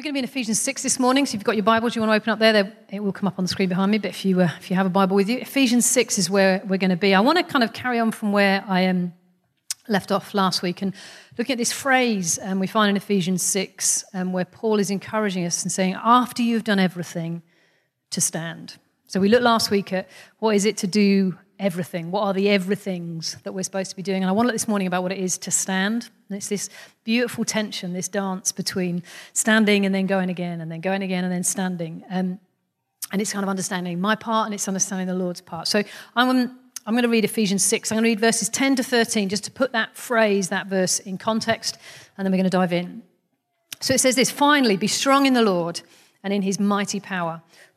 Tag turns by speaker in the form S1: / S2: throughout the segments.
S1: We're going to be in Ephesians 6 this morning, so if you've got your Bibles, you want to open up there, it will come up on the screen behind me. But if you, uh, if you have a Bible with you, Ephesians 6 is where we're going to be. I want to kind of carry on from where I um, left off last week and looking at this phrase um, we find in Ephesians 6 um, where Paul is encouraging us and saying, after you've done everything, to stand. So we looked last week at what is it to do everything? What are the everythings that we're supposed to be doing? And I want to look this morning about what it is to stand. And it's this beautiful tension, this dance between standing and then going again, and then going again and then standing. Um, and it's kind of understanding my part and it's understanding the Lord's part. So I'm, I'm going to read Ephesians 6. I'm going to read verses 10 to 13 just to put that phrase, that verse in context, and then we're going to dive in. So it says this Finally, be strong in the Lord and in his mighty power.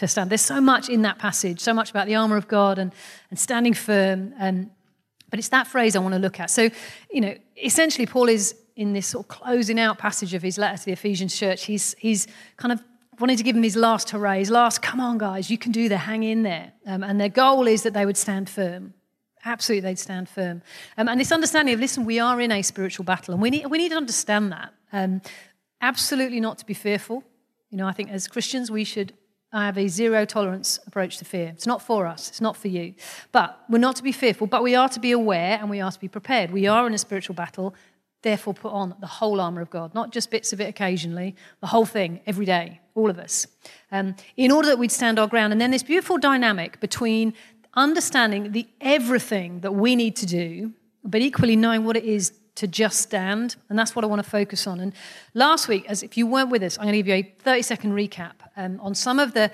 S1: to stand. There's so much in that passage, so much about the armor of God and, and standing firm. And, but it's that phrase I want to look at. So, you know, essentially, Paul is in this sort of closing out passage of his letter to the Ephesians church. He's, he's kind of wanting to give them his last hurrah, his last, come on, guys, you can do the hang in there. Um, and their goal is that they would stand firm. Absolutely, they'd stand firm. Um, and this understanding of, listen, we are in a spiritual battle, and we need, we need to understand that. Um, absolutely not to be fearful. You know, I think as Christians, we should I have a zero tolerance approach to fear. It's not for us, it's not for you. But we're not to be fearful, but we are to be aware and we are to be prepared. We are in a spiritual battle, therefore, put on the whole armour of God, not just bits of it occasionally, the whole thing, every day, all of us, um, in order that we'd stand our ground. And then this beautiful dynamic between understanding the everything that we need to do, but equally knowing what it is to just stand. And that's what I want to focus on. And last week, as if you weren't with us, I'm going to give you a 30 second recap um, on some of the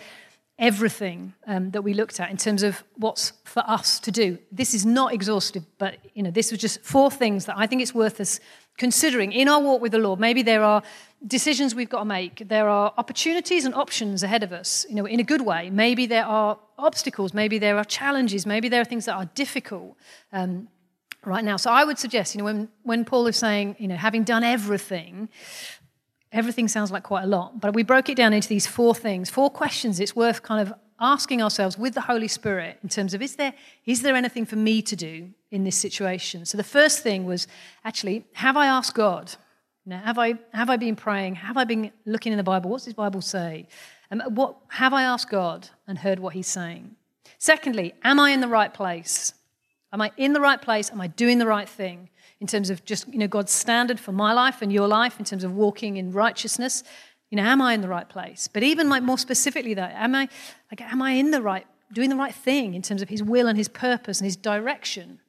S1: everything um, that we looked at in terms of what's for us to do. This is not exhaustive, but you know, this was just four things that I think it's worth us considering in our walk with the Lord. Maybe there are decisions we've got to make. There are opportunities and options ahead of us, you know, in a good way. Maybe there are obstacles. Maybe there are challenges. Maybe there are things that are difficult. Um, right now. So I would suggest, you know, when, when Paul is saying, you know, having done everything, everything sounds like quite a lot, but we broke it down into these four things, four questions it's worth kind of asking ourselves with the Holy Spirit in terms of is there, is there anything for me to do in this situation? So the first thing was actually, have I asked God? Now, have I, have I been praying? Have I been looking in the Bible? What's His Bible say? And what, have I asked God and heard what He's saying? Secondly, am I in the right place? Am I in the right place? Am I doing the right thing in terms of just, you know, God's standard for my life and your life in terms of walking in righteousness? You know, am I in the right place? But even like more specifically though, am I like am I in the right doing the right thing in terms of his will and his purpose and his direction?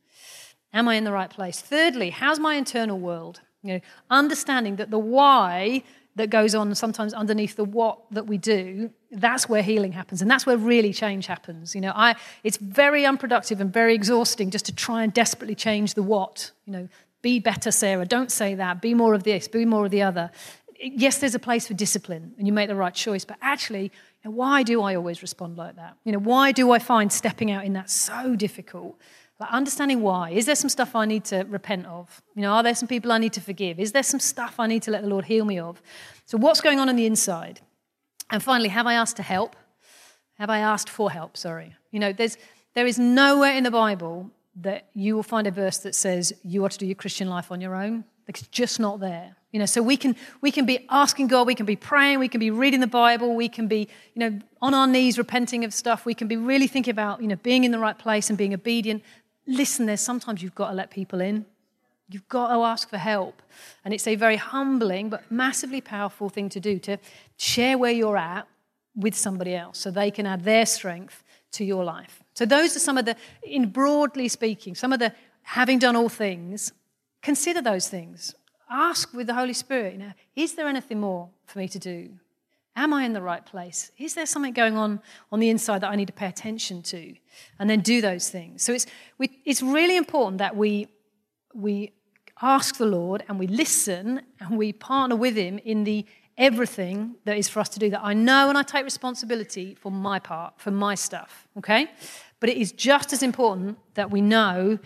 S1: Am I in the right place? Thirdly, how's my internal world? You know, understanding that the why that goes on sometimes underneath the what that we do, that's where healing happens. And that's where really change happens. You know, I, it's very unproductive and very exhausting just to try and desperately change the what. You know, be better, Sarah. Don't say that. Be more of this. Be more of the other. Yes, there's a place for discipline and you make the right choice, but actually, you know, why do I always respond like that? You know, why do I find stepping out in that so difficult? Like understanding why. Is there some stuff I need to repent of? You know, are there some people I need to forgive? Is there some stuff I need to let the Lord heal me of? So, what's going on on the inside? And finally, have I asked to help? Have I asked for help? Sorry. You know, there's, there is nowhere in the Bible that you will find a verse that says you are to do your Christian life on your own. It's just not there. You know, so we can we can be asking God, we can be praying, we can be reading the Bible, we can be, you know, on our knees repenting of stuff, we can be really thinking about, you know, being in the right place and being obedient listen, there's sometimes you've got to let people in. You've got to ask for help. And it's a very humbling but massively powerful thing to do to share where you're at with somebody else so they can add their strength to your life. So, those are some of the, in broadly speaking, some of the having done all things, consider those things. Ask with the Holy Spirit, you know, is there anything more for me to do? Am I in the right place? Is there something going on on the inside that I need to pay attention to? And then do those things. So it's, we, it's really important that we, we ask the Lord and we listen and we partner with Him in the everything that is for us to do, that I know and I take responsibility for my part, for my stuff, okay? But it is just as important that we know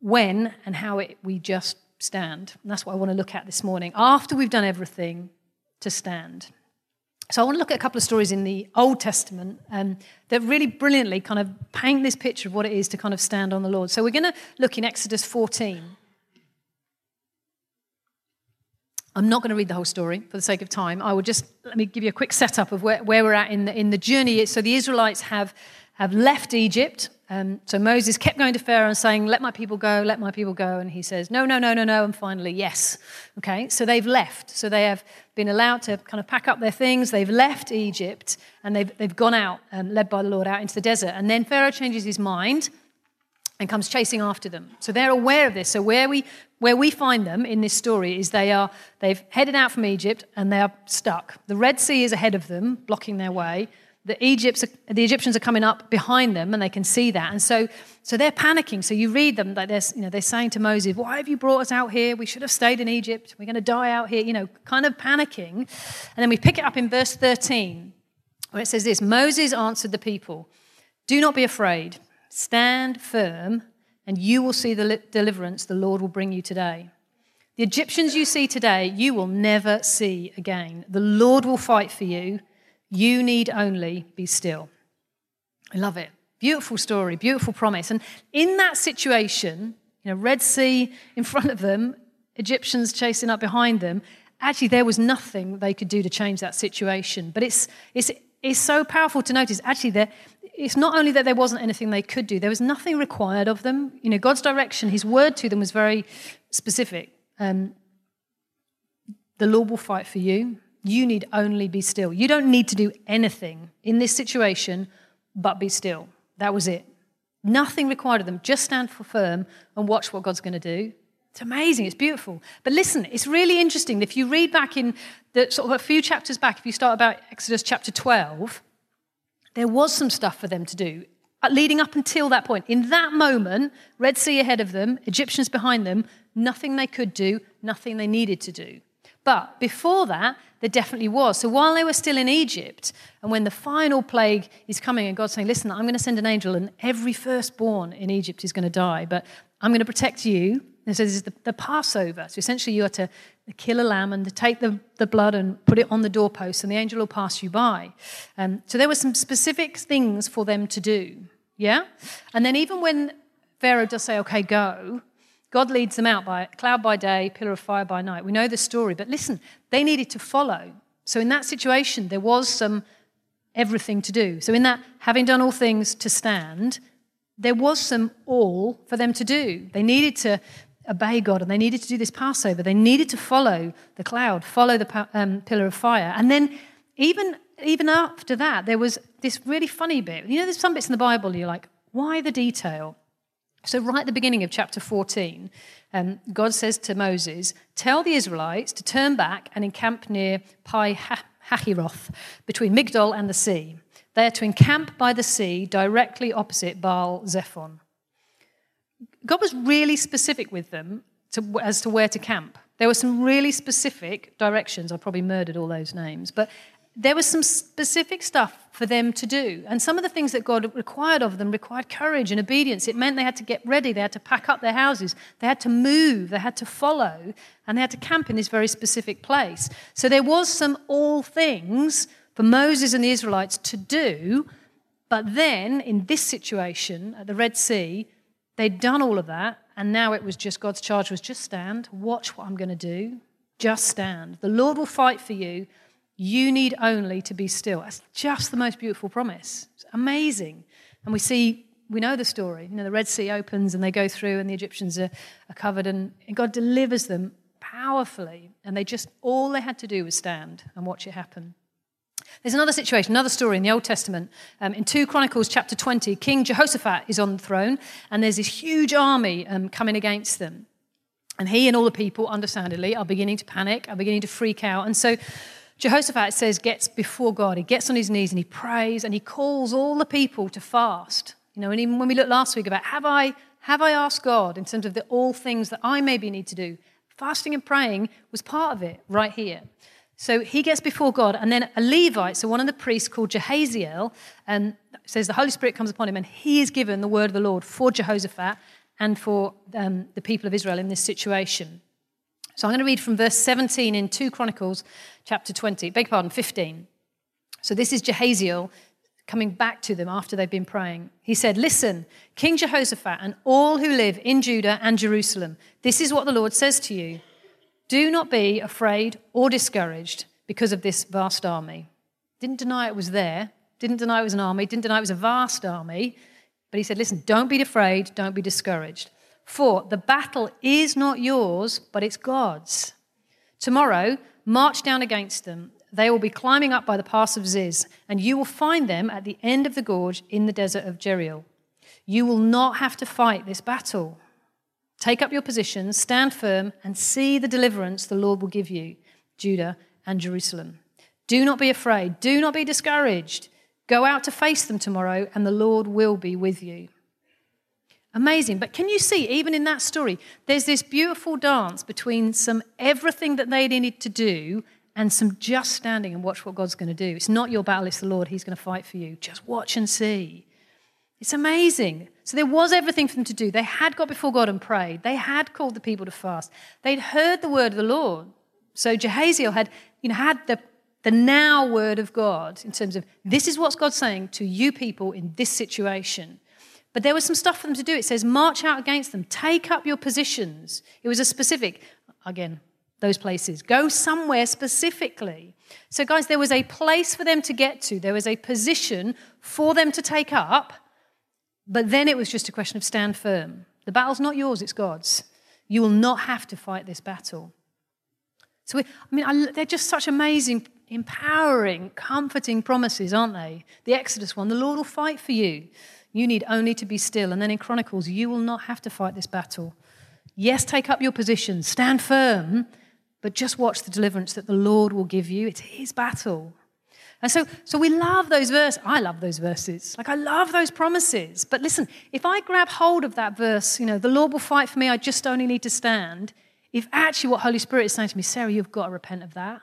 S1: when and how it, we just stand. And that's what I want to look at this morning. After we've done everything, to stand. So I want to look at a couple of stories in the Old Testament um, that really brilliantly kind of paint this picture of what it is to kind of stand on the Lord. So we're going to look in Exodus 14. I'm not going to read the whole story for the sake of time. I will just let me give you a quick setup of where, where we're at in the, in the journey. So the Israelites have, have left Egypt. Um, so Moses kept going to Pharaoh and saying, Let my people go, let my people go. And he says, No, no, no, no, no. And finally, yes. Okay, so they've left. So they have been allowed to kind of pack up their things. They've left Egypt and they've, they've gone out, um, led by the Lord, out into the desert. And then Pharaoh changes his mind and comes chasing after them. So they're aware of this. So where we where we find them in this story is they are they've headed out from Egypt and they are stuck. The Red Sea is ahead of them, blocking their way. The, Egypts, the Egyptians are coming up behind them and they can see that. And so, so they're panicking. So you read them, like they're, you know, they're saying to Moses, Why have you brought us out here? We should have stayed in Egypt. We're going to die out here, you know, kind of panicking. And then we pick it up in verse 13, where it says this Moses answered the people, Do not be afraid. Stand firm, and you will see the deliverance the Lord will bring you today. The Egyptians you see today, you will never see again. The Lord will fight for you. You need only be still. I love it. Beautiful story, beautiful promise. And in that situation, you know, Red Sea in front of them, Egyptians chasing up behind them, actually there was nothing they could do to change that situation. But it's, it's, it's so powerful to notice actually there, it's not only that there wasn't anything they could do, there was nothing required of them. You know, God's direction, His word to them was very specific. Um, the Lord will fight for you. You need only be still. You don't need to do anything in this situation but be still. That was it. Nothing required of them. Just stand for firm and watch what God's going to do. It's amazing. It's beautiful. But listen, it's really interesting. If you read back in the sort of a few chapters back, if you start about Exodus chapter 12, there was some stuff for them to do uh, leading up until that point. In that moment, Red Sea ahead of them, Egyptians behind them, nothing they could do, nothing they needed to do. But before that, there definitely was. So while they were still in Egypt, and when the final plague is coming, and God's saying, Listen, I'm going to send an angel, and every firstborn in Egypt is going to die, but I'm going to protect you. And so this is the, the Passover. So essentially, you are to kill a lamb and to take the, the blood and put it on the doorpost, and the angel will pass you by. Um, so there were some specific things for them to do. Yeah? And then even when Pharaoh does say, okay, go, God leads them out by cloud by day, pillar of fire by night. We know the story, but listen, they needed to follow. So in that situation, there was some everything to do. So in that, having done all things to stand, there was some all for them to do. They needed to obey God and they needed to do this Passover. They needed to follow the cloud, follow the um, pillar of fire. And then, even, even after that, there was this really funny bit. You know, there's some bits in the Bible you're like, why the detail? So, right at the beginning of chapter 14, um, God says to Moses, Tell the Israelites to turn back and encamp near Pi Hahiroth, between Migdol and the sea. They are to encamp by the sea directly opposite Baal Zephon. God was really specific with them to, as to where to camp. There were some really specific directions. I probably murdered all those names, but there was some specific stuff for them to do. And some of the things that God required of them required courage and obedience. It meant they had to get ready, they had to pack up their houses, they had to move, they had to follow, and they had to camp in this very specific place. So there was some all things for Moses and the Israelites to do. But then, in this situation at the Red Sea, They'd done all of that, and now it was just God's charge was just stand, watch what I'm going to do, just stand. The Lord will fight for you. You need only to be still. That's just the most beautiful promise. It's amazing. And we see, we know the story. You know, the Red Sea opens and they go through, and the Egyptians are, are covered, and God delivers them powerfully. And they just, all they had to do was stand and watch it happen. There's another situation, another story in the Old Testament. Um, in 2 Chronicles chapter 20, King Jehoshaphat is on the throne, and there's this huge army um, coming against them. And he and all the people, understandably, are beginning to panic, are beginning to freak out. And so Jehoshaphat says, gets before God. He gets on his knees and he prays and he calls all the people to fast. You know, and even when we looked last week about have I have I asked God in terms of the all things that I maybe need to do, fasting and praying was part of it right here. So he gets before God, and then a Levite, so one of the priests called Jahaziel, and says the Holy Spirit comes upon him, and he is given the word of the Lord for Jehoshaphat and for um, the people of Israel in this situation. So I'm going to read from verse 17 in 2 Chronicles chapter 20, beg pardon, 15. So this is Jahaziel coming back to them after they've been praying. He said, Listen, King Jehoshaphat and all who live in Judah and Jerusalem, this is what the Lord says to you. Do not be afraid or discouraged because of this vast army. Didn't deny it was there, didn't deny it was an army, didn't deny it was a vast army, but he said, Listen, don't be afraid, don't be discouraged. For the battle is not yours, but it's God's. Tomorrow, march down against them. They will be climbing up by the pass of Ziz, and you will find them at the end of the gorge in the desert of Jeruel. You will not have to fight this battle. Take up your positions, stand firm, and see the deliverance the Lord will give you, Judah and Jerusalem. Do not be afraid, do not be discouraged. Go out to face them tomorrow, and the Lord will be with you. Amazing. But can you see, even in that story, there's this beautiful dance between some everything that they needed to do and some just standing and watch what God's going to do. It's not your battle, it's the Lord. He's going to fight for you. Just watch and see. It's amazing. So there was everything for them to do. They had got before God and prayed. They had called the people to fast. They'd heard the word of the Lord. So Jahaziel had, you know, had the, the now word of God in terms of this is what God's saying to you people in this situation. But there was some stuff for them to do. It says, march out against them, take up your positions. It was a specific, again, those places. Go somewhere specifically. So, guys, there was a place for them to get to, there was a position for them to take up, but then it was just a question of stand firm. The battle's not yours, it's God's. You will not have to fight this battle. So, we, I mean, I, they're just such amazing, empowering, comforting promises, aren't they? The Exodus one, the Lord will fight for you. You need only to be still. And then in Chronicles, you will not have to fight this battle. Yes, take up your position, stand firm, but just watch the deliverance that the Lord will give you. It's His battle. And so, so we love those verses. I love those verses. Like, I love those promises. But listen, if I grab hold of that verse, you know, the Lord will fight for me, I just only need to stand. If actually what Holy Spirit is saying to me, Sarah, you've got to repent of that,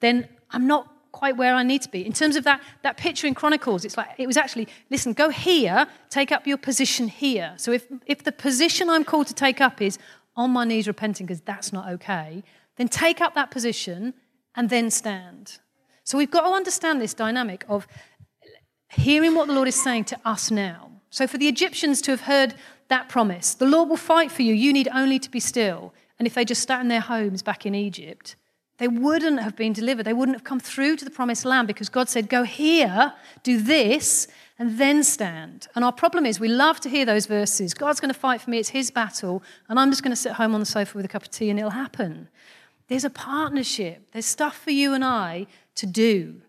S1: then I'm not quite where I need to be. In terms of that, that picture in Chronicles, it's like it was actually, listen, go here, take up your position here. So if, if the position I'm called to take up is on my knees repenting because that's not okay, then take up that position and then stand. So we've got to understand this dynamic of hearing what the Lord is saying to us now. So for the Egyptians to have heard that promise, the Lord will fight for you, you need only to be still. And if they just sat in their homes back in Egypt, they wouldn't have been delivered. They wouldn't have come through to the promised land because God said, Go here, do this, and then stand. And our problem is we love to hear those verses. God's going to fight for me, it's his battle, and I'm just going to sit home on the sofa with a cup of tea and it'll happen. There's a partnership, there's stuff for you and I to do.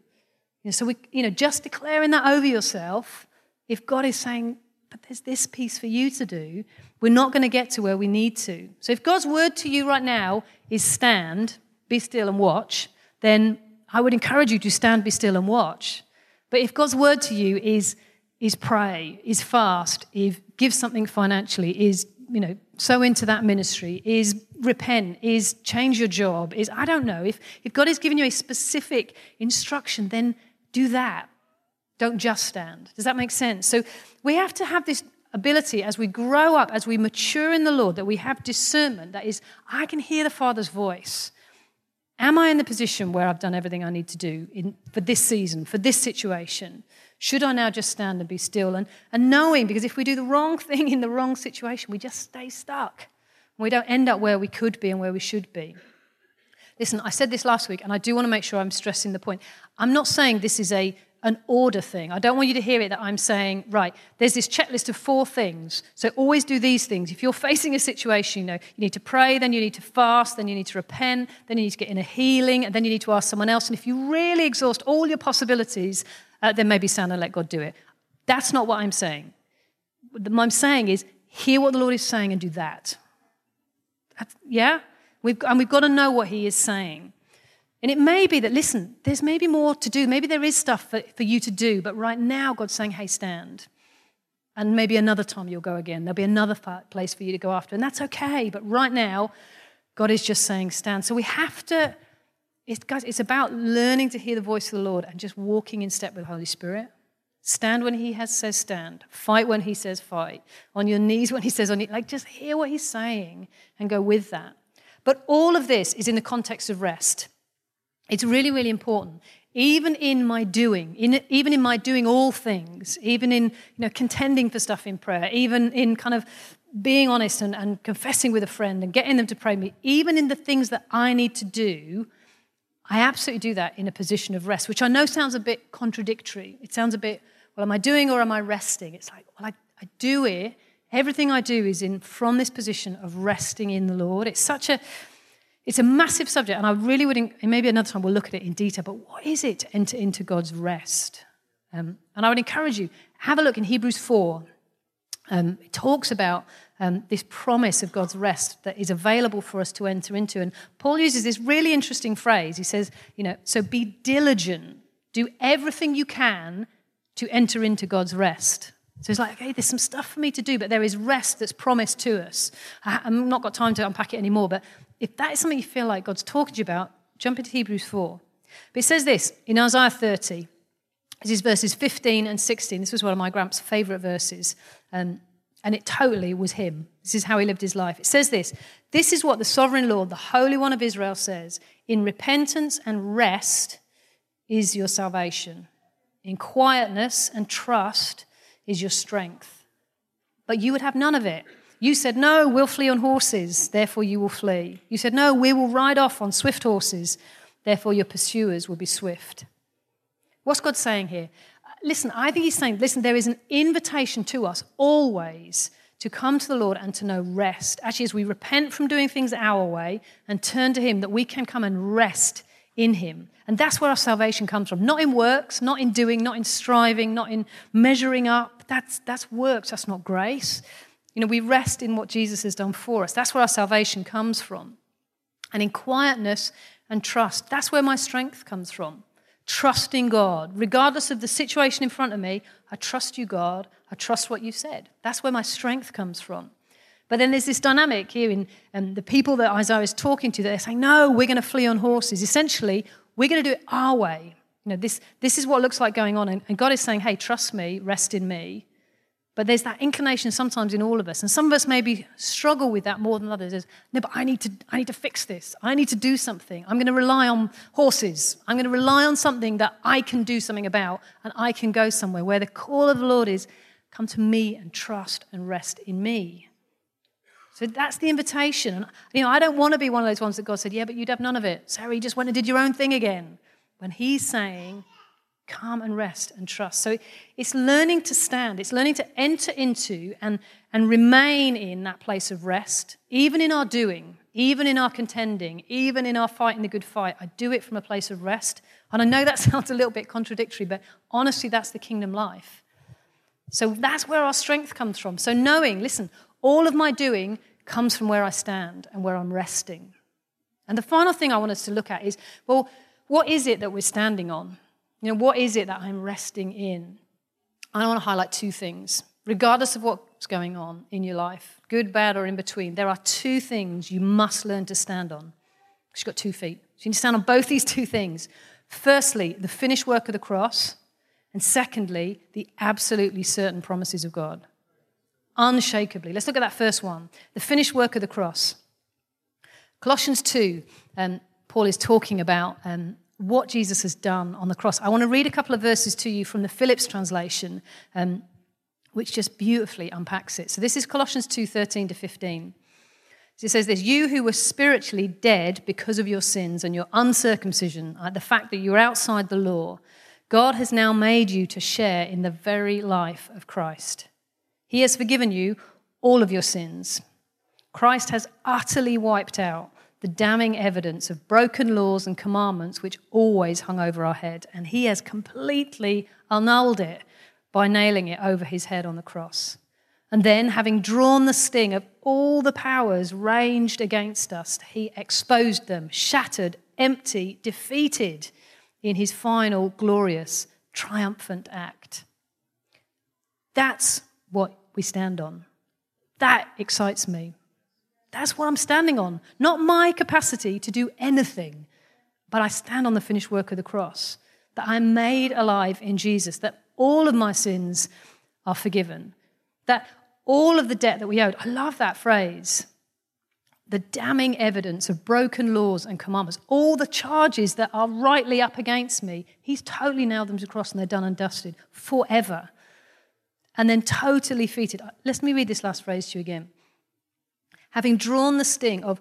S1: You know, so, we, you know, just declaring that over yourself, if God is saying, but there's this piece for you to do, we're not going to get to where we need to. So if God's word to you right now is stand, be still and watch, then I would encourage you to stand, be still, and watch. But if God's word to you is, is pray, is fast, is give something financially, is you know, sow into that ministry, is repent, is change your job, is I don't know. If, if God has given you a specific instruction, then do that. Don't just stand. Does that make sense? So we have to have this ability as we grow up, as we mature in the Lord, that we have discernment that is, I can hear the Father's voice. Am I in the position where I've done everything I need to do in, for this season, for this situation? Should I now just stand and be still? And, and knowing, because if we do the wrong thing in the wrong situation, we just stay stuck. We don't end up where we could be and where we should be. Listen, I said this last week, and I do want to make sure I'm stressing the point. I'm not saying this is a an order thing. I don't want you to hear it that I'm saying, right, there's this checklist of four things. So always do these things. If you're facing a situation, you know, you need to pray, then you need to fast, then you need to repent, then you need to get in a healing, and then you need to ask someone else. And if you really exhaust all your possibilities, uh, then maybe stand and let God do it. That's not what I'm saying. What I'm saying is hear what the Lord is saying and do that. That's, yeah? We've, and we've got to know what He is saying. And it may be that, listen, there's maybe more to do. Maybe there is stuff for, for you to do, but right now God's saying, hey, stand. And maybe another time you'll go again. There'll be another place for you to go after. And that's okay. But right now, God is just saying, stand. So we have to, It's, guys, it's about learning to hear the voice of the Lord and just walking in step with the Holy Spirit. Stand when he has says stand. Fight when he says fight. On your knees when he says on your, like just hear what he's saying and go with that. But all of this is in the context of rest. It's really, really important. Even in my doing, in, even in my doing all things, even in you know, contending for stuff in prayer, even in kind of being honest and, and confessing with a friend and getting them to pray me, even in the things that I need to do, I absolutely do that in a position of rest, which I know sounds a bit contradictory. It sounds a bit, well, am I doing or am I resting? It's like, well, I, I do it. Everything I do is in from this position of resting in the Lord. It's such a it's a massive subject, and I really would, maybe another time we'll look at it in detail, but what is it to enter into God's rest? Um, and I would encourage you, have a look in Hebrews 4. Um, it talks about um, this promise of God's rest that is available for us to enter into. And Paul uses this really interesting phrase. He says, you know, so be diligent, do everything you can to enter into God's rest. So it's like, okay, there's some stuff for me to do, but there is rest that's promised to us. I, have not got time to unpack it anymore, but if that is something you feel like God's talking to you about, jump into Hebrews 4. But it says this in Isaiah 30. This is verses 15 and 16. This was one of my grandpa's favourite verses. Um, and it totally was him. This is how he lived his life. It says this This is what the sovereign Lord, the Holy One of Israel, says In repentance and rest is your salvation, in quietness and trust is your strength. But you would have none of it. You said, No, we'll flee on horses, therefore you will flee. You said, No, we will ride off on swift horses, therefore your pursuers will be swift. What's God saying here? Listen, I think He's saying, listen, there is an invitation to us always to come to the Lord and to know rest. Actually, as we repent from doing things our way and turn to Him, that we can come and rest in Him. And that's where our salvation comes from. Not in works, not in doing, not in striving, not in measuring up. That's, that's works, that's not grace. You know, we rest in what Jesus has done for us. That's where our salvation comes from. And in quietness and trust, that's where my strength comes from. Trusting God. Regardless of the situation in front of me, I trust you, God. I trust what you said. That's where my strength comes from. But then there's this dynamic here in um, the people that Isaiah is talking to. They're saying, no, we're going to flee on horses. Essentially, we're going to do it our way. You know, this, this is what looks like going on. And, and God is saying, hey, trust me, rest in me. But there's that inclination sometimes in all of us, and some of us maybe struggle with that more than others. Is, no, but I need to, I need to fix this. I need to do something. I'm going to rely on horses. I'm going to rely on something that I can do something about, and I can go somewhere where the call of the Lord is, come to me and trust and rest in me. So that's the invitation. And you know, I don't want to be one of those ones that God said, "Yeah, but you'd have none of it." Sarah, you just went and did your own thing again. When He's saying, calm and rest and trust. So it's learning to stand, it's learning to enter into and, and remain in that place of rest, even in our doing, even in our contending, even in our fighting the good fight. I do it from a place of rest. And I know that sounds a little bit contradictory, but honestly, that's the kingdom life. So that's where our strength comes from. So knowing, listen, all of my doing comes from where I stand and where I'm resting. And the final thing I want us to look at is well, what is it that we're standing on? You know, what is it that I'm resting in? I want to highlight two things. Regardless of what's going on in your life, good, bad, or in between, there are two things you must learn to stand on. You've got two feet. So you need to stand on both these two things. Firstly, the finished work of the cross. And secondly, the absolutely certain promises of God. Unshakably. Let's look at that first one the finished work of the cross. Colossians 2, um, Paul is talking about um, what Jesus has done on the cross. I want to read a couple of verses to you from the Phillips translation, um, which just beautifully unpacks it. So this is Colossians 2 13 to 15. So it says this You who were spiritually dead because of your sins and your uncircumcision, the fact that you're outside the law, God has now made you to share in the very life of Christ. He has forgiven you all of your sins. Christ has utterly wiped out the damning evidence of broken laws and commandments which always hung over our head. And he has completely annulled it by nailing it over his head on the cross. And then, having drawn the sting of all the powers ranged against us, he exposed them, shattered, empty, defeated in his final glorious, triumphant act. That's what we stand on. That excites me. That's what I'm standing on, not my capacity to do anything. but I stand on the finished work of the cross, that I'm made alive in Jesus, that all of my sins are forgiven, that all of the debt that we owed, I love that phrase, the damning evidence of broken laws and commandments, all the charges that are rightly up against me, he's totally nailed them to the cross and they're done and dusted forever. And then totally defeated. Let me read this last phrase to you again. Having drawn the sting of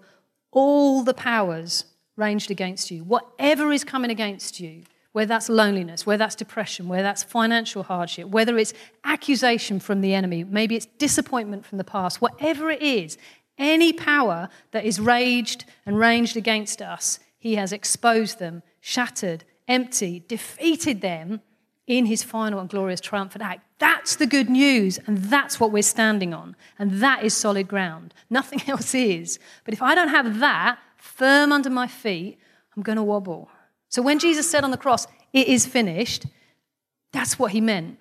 S1: all the powers ranged against you, whatever is coming against you, whether that's loneliness, whether that's depression, whether that's financial hardship, whether it's accusation from the enemy, maybe it's disappointment from the past, whatever it is, any power that is raged and ranged against us, he has exposed them, shattered, empty, defeated them in his final and glorious triumphant act. That's the good news, and that's what we're standing on. And that is solid ground. Nothing else is. But if I don't have that firm under my feet, I'm going to wobble. So when Jesus said on the cross, it is finished, that's what he meant.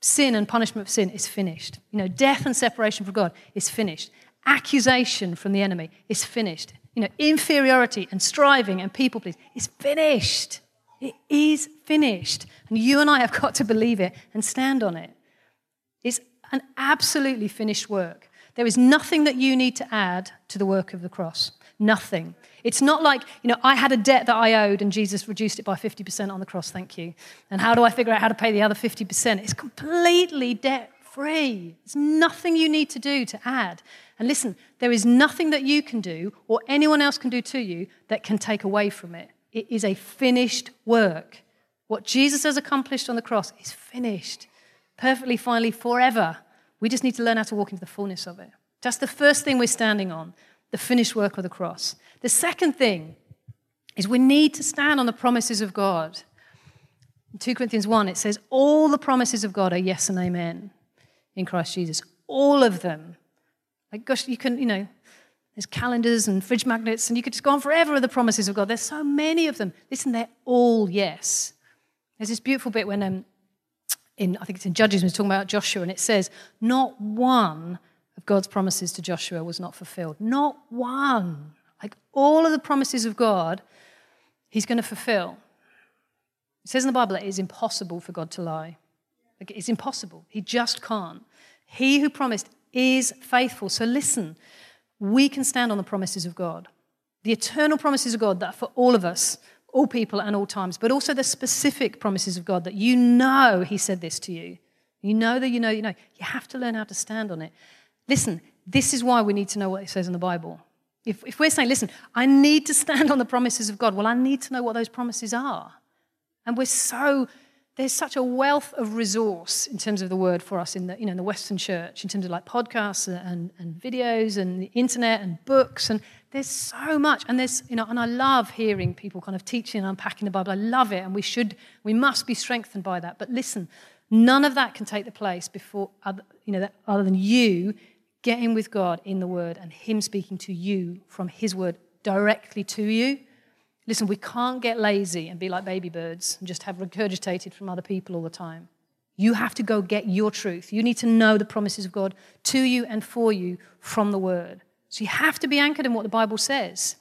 S1: Sin and punishment of sin is finished. You know, death and separation from God is finished accusation from the enemy is finished. You know, inferiority and striving and people please is finished. It is finished. And you and I have got to believe it and stand on it. It's an absolutely finished work. There is nothing that you need to add to the work of the cross. Nothing. It's not like, you know, I had a debt that I owed and Jesus reduced it by 50% on the cross, thank you. And how do I figure out how to pay the other 50%? It's completely debt free. There's nothing you need to do to add. And listen, there is nothing that you can do or anyone else can do to you that can take away from it. It is a finished work. What Jesus has accomplished on the cross is finished, perfectly, finally, forever. We just need to learn how to walk into the fullness of it. That's the first thing we're standing on the finished work of the cross. The second thing is we need to stand on the promises of God. In 2 Corinthians 1, it says, All the promises of God are yes and amen in Christ Jesus. All of them. Like, gosh, you can, you know, there's calendars and fridge magnets, and you could just go on forever with the promises of God. There's so many of them. Listen, they're all yes. There's this beautiful bit when, um, in I think it's in Judges, when it's talking about Joshua, and it says, Not one of God's promises to Joshua was not fulfilled. Not one. Like all of the promises of God, He's going to fulfill. It says in the Bible that it is impossible for God to lie. Like it's impossible. He just can't. He who promised is faithful. So listen, we can stand on the promises of God, the eternal promises of God that for all of us, all people and all times, but also the specific promises of God that you know He said this to you. You know that you know, you know. You have to learn how to stand on it. Listen, this is why we need to know what it says in the Bible. If, if we're saying, listen, I need to stand on the promises of God, well, I need to know what those promises are. And we're so there's such a wealth of resource in terms of the word for us in the, you know, in the Western church, in terms of like podcasts and, and videos and the internet and books. And there's so much. And there's, you know, and I love hearing people kind of teaching and unpacking the Bible. I love it. And we should, we must be strengthened by that. But listen, none of that can take the place before, other, you know, other than you getting with God in the word and Him speaking to you from His word directly to you. Listen, we can't get lazy and be like baby birds and just have regurgitated from other people all the time. You have to go get your truth. You need to know the promises of God to you and for you from the Word. So you have to be anchored in what the Bible says.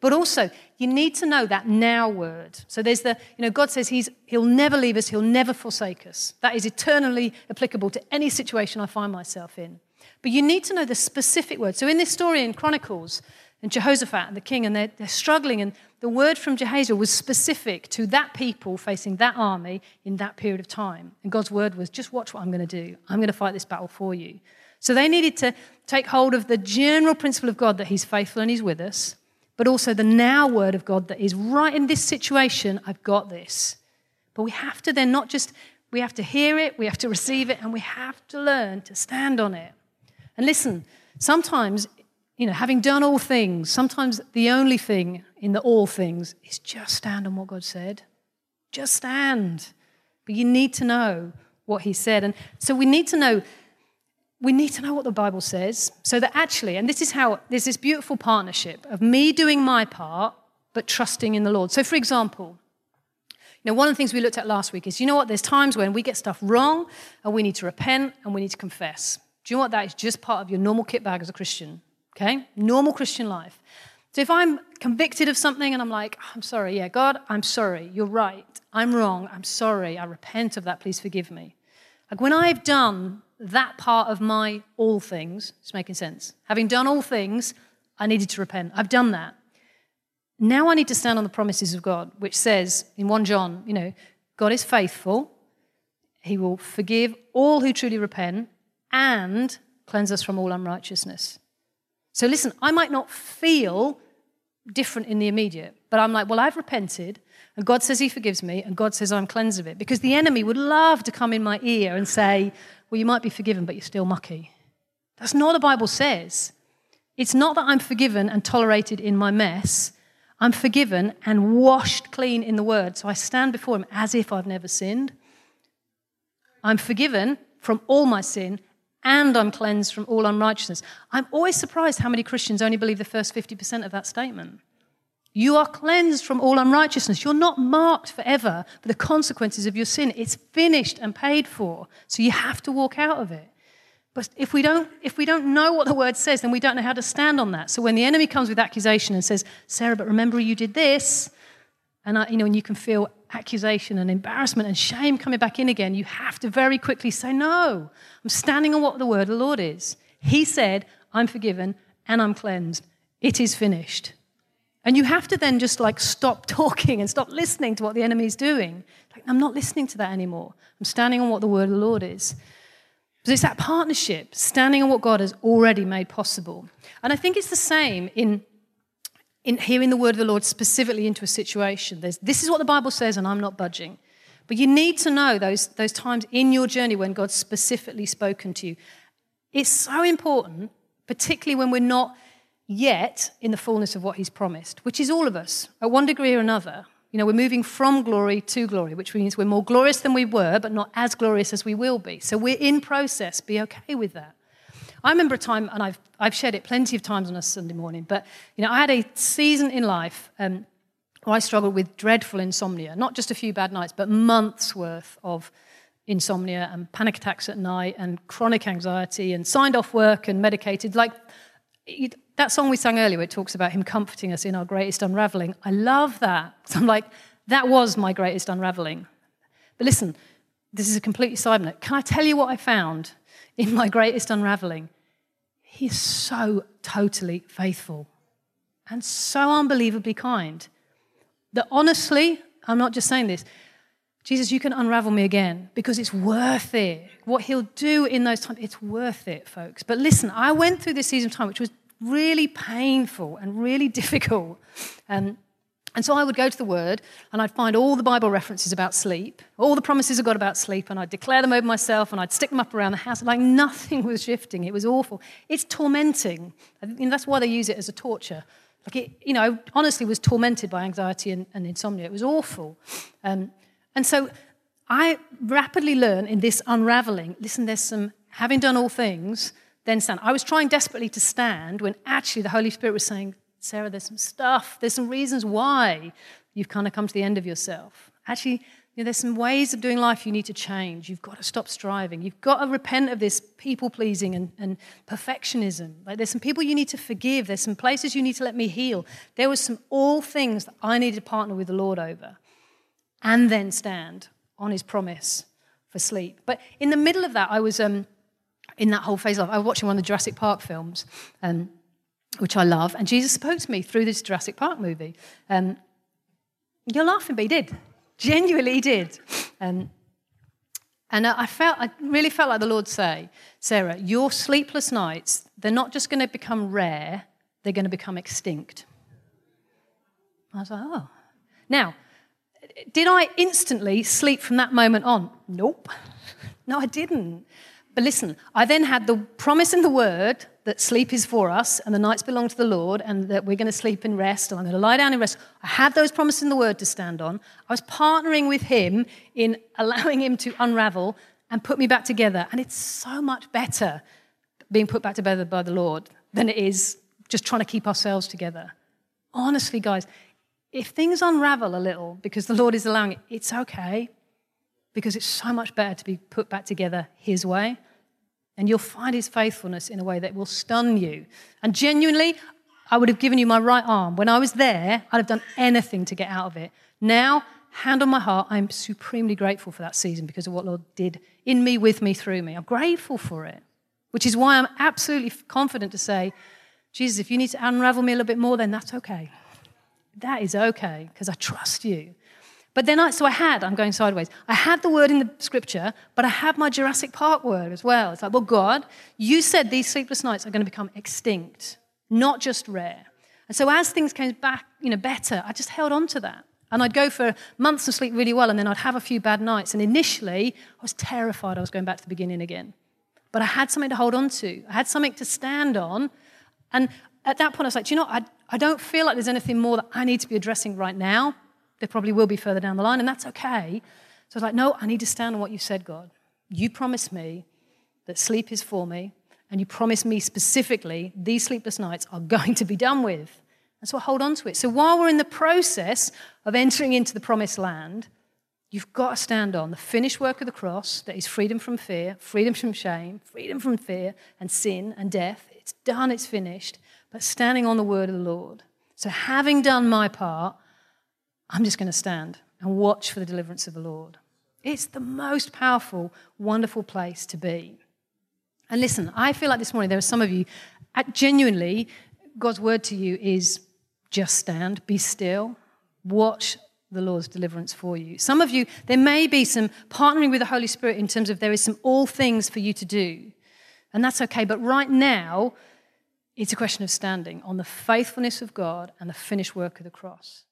S1: But also, you need to know that now word. So there's the, you know, God says he's, He'll never leave us, He'll never forsake us. That is eternally applicable to any situation I find myself in. But you need to know the specific word. So in this story in Chronicles, and Jehoshaphat and the king, and they're, they're struggling. And the word from Jahaziel was specific to that people facing that army in that period of time. And God's word was just watch what I'm going to do. I'm going to fight this battle for you. So they needed to take hold of the general principle of God that He's faithful and He's with us, but also the now word of God that is right in this situation, I've got this. But we have to then not just, we have to hear it, we have to receive it, and we have to learn to stand on it. And listen, sometimes you know, having done all things, sometimes the only thing in the all things is just stand on what God said. Just stand. But you need to know what He said. And so we need to know. We need to know what the Bible says so that actually, and this is how there's this beautiful partnership of me doing my part, but trusting in the Lord. So, for example, you know, one of the things we looked at last week is you know what? There's times when we get stuff wrong and we need to repent and we need to confess. Do you know what? That is just part of your normal kit bag as a Christian okay? Normal Christian life. So if I'm convicted of something and I'm like, I'm sorry, yeah, God, I'm sorry, you're right, I'm wrong, I'm sorry, I repent of that, please forgive me. Like when I've done that part of my all things, it's making sense. Having done all things, I needed to repent. I've done that. Now I need to stand on the promises of God, which says in 1 John, you know, God is faithful. He will forgive all who truly repent and cleanse us from all unrighteousness. So listen, I might not feel different in the immediate, but I'm like, well, I've repented, and God says He forgives me, and God says I'm cleansed of it. Because the enemy would love to come in my ear and say, well, you might be forgiven, but you're still mucky. That's not what the Bible says. It's not that I'm forgiven and tolerated in my mess. I'm forgiven and washed clean in the word. So I stand before him as if I've never sinned. I'm forgiven from all my sin and I'm cleansed from all unrighteousness. I'm always surprised how many Christians only believe the first 50% of that statement. You are cleansed from all unrighteousness. You're not marked forever for the consequences of your sin. It's finished and paid for. So you have to walk out of it. But if we, don't, if we don't know what the word says, then we don't know how to stand on that. So when the enemy comes with accusation and says, Sarah, but remember you did this, and I, you know, and you can feel accusation and embarrassment and shame coming back in again, you have to very quickly say, No, I'm standing on what the word of the Lord is. He said, I'm forgiven and I'm cleansed. It is finished. And you have to then just like stop talking and stop listening to what the enemy is doing. Like, I'm not listening to that anymore. I'm standing on what the word of the Lord is. But it's that partnership, standing on what God has already made possible. And I think it's the same in, in hearing the word of the Lord specifically into a situation. There's, this is what the Bible says, and I'm not budging. But you need to know those, those times in your journey when God's specifically spoken to you. It's so important, particularly when we're not yet in the fullness of what He's promised, which is all of us, at one degree or another. You know, we're moving from glory to glory, which means we're more glorious than we were, but not as glorious as we will be. So we're in process. Be okay with that. I remember a time, and I've, I've shared it plenty of times on a Sunday morning, but you know, I had a season in life um, where I struggled with dreadful insomnia, not just a few bad nights, but months worth of insomnia and panic attacks at night and chronic anxiety and signed off work and medicated. Like that song we sang earlier, it talks about him comforting us in our greatest unraveling. I love that. So I'm like, that was my greatest unraveling. But listen, this is a completely side note. Can I tell you what I found in my greatest unraveling? He's so totally faithful and so unbelievably kind that honestly, I'm not just saying this, Jesus, you can unravel me again because it's worth it. What he'll do in those times, it's worth it, folks. But listen, I went through this season of time, which was really painful and really difficult. Um, and so I would go to the Word and I'd find all the Bible references about sleep, all the promises of God about sleep, and I'd declare them over myself and I'd stick them up around the house. Like nothing was shifting. It was awful. It's tormenting. I think that's why they use it as a torture. Like it, you know, I honestly was tormented by anxiety and, and insomnia. It was awful. Um, and so I rapidly learned in this unraveling listen, there's some, having done all things, then stand. I was trying desperately to stand when actually the Holy Spirit was saying, Sarah, there's some stuff, there's some reasons why you've kind of come to the end of yourself. Actually, you know, there's some ways of doing life you need to change. You've got to stop striving. You've got to repent of this people pleasing and, and, perfectionism. Like there's some people you need to forgive. There's some places you need to let me heal. There was some all things that I needed to partner with the Lord over and then stand on his promise for sleep. But in the middle of that, I was um, in that whole phase of I was watching one of the Jurassic Park films, um, which I love, and Jesus spoke to me through this Jurassic Park movie. Um, you're laughing, but he did. Genuinely, he did. Um, and I felt, I really felt like the Lord say, Sarah, your sleepless nights, they're not just going to become rare, they're going to become extinct. I was like, oh. Now, did I instantly sleep from that moment on? Nope. No, I didn't. But listen, I then had the promise in the word that sleep is for us and the nights belong to the Lord and that we're going to sleep in rest and I'm going to lie down in rest. I had those promises in the word to stand on. I was partnering with him in allowing him to unravel and put me back together. And it's so much better being put back together by the Lord than it is just trying to keep ourselves together. Honestly, guys, if things unravel a little because the Lord is allowing it, it's okay because it's so much better to be put back together His way. And you'll find His faithfulness in a way that will stun you. And genuinely, I would have given you my right arm. When I was there, I'd have done anything to get out of it. Now, hand on my heart, I'm supremely grateful for that season because of what Lord did in me, with me, through me. I'm grateful for it, which is why I'm absolutely confident to say, Jesus, if you need to unravel me a little bit more, then that's okay. That is okay because I trust you. But then I, so I had, I'm going sideways, I had the word in the scripture, but I had my Jurassic Park word as well. It's like, well, God, you said these sleepless nights are going to become extinct, not just rare. And so as things came back, you know, better, I just held on to that. And I'd go for months of sleep really well, and then I'd have a few bad nights. And initially, I was terrified I was going back to the beginning again. But I had something to hold on to, I had something to stand on. And at that point, I was like, you know, I, I don't feel like there's anything more that I need to be addressing right now. There probably will be further down the line, and that's okay. So I was like, no, I need to stand on what you said, God. You promised me that sleep is for me, and you promised me specifically these sleepless nights are going to be done with. And so I hold on to it. So while we're in the process of entering into the promised land, you've got to stand on the finished work of the cross that is freedom from fear, freedom from shame, freedom from fear and sin and death. It's done, it's finished, but standing on the word of the Lord. So having done my part, I'm just going to stand and watch for the deliverance of the Lord. It's the most powerful, wonderful place to be. And listen, I feel like this morning there are some of you, genuinely, God's word to you is just stand, be still, watch the Lord's deliverance for you. Some of you, there may be some partnering with the Holy Spirit in terms of there is some all things for you to do. And that's okay. But right now, it's a question of standing on the faithfulness of God and the finished work of the cross.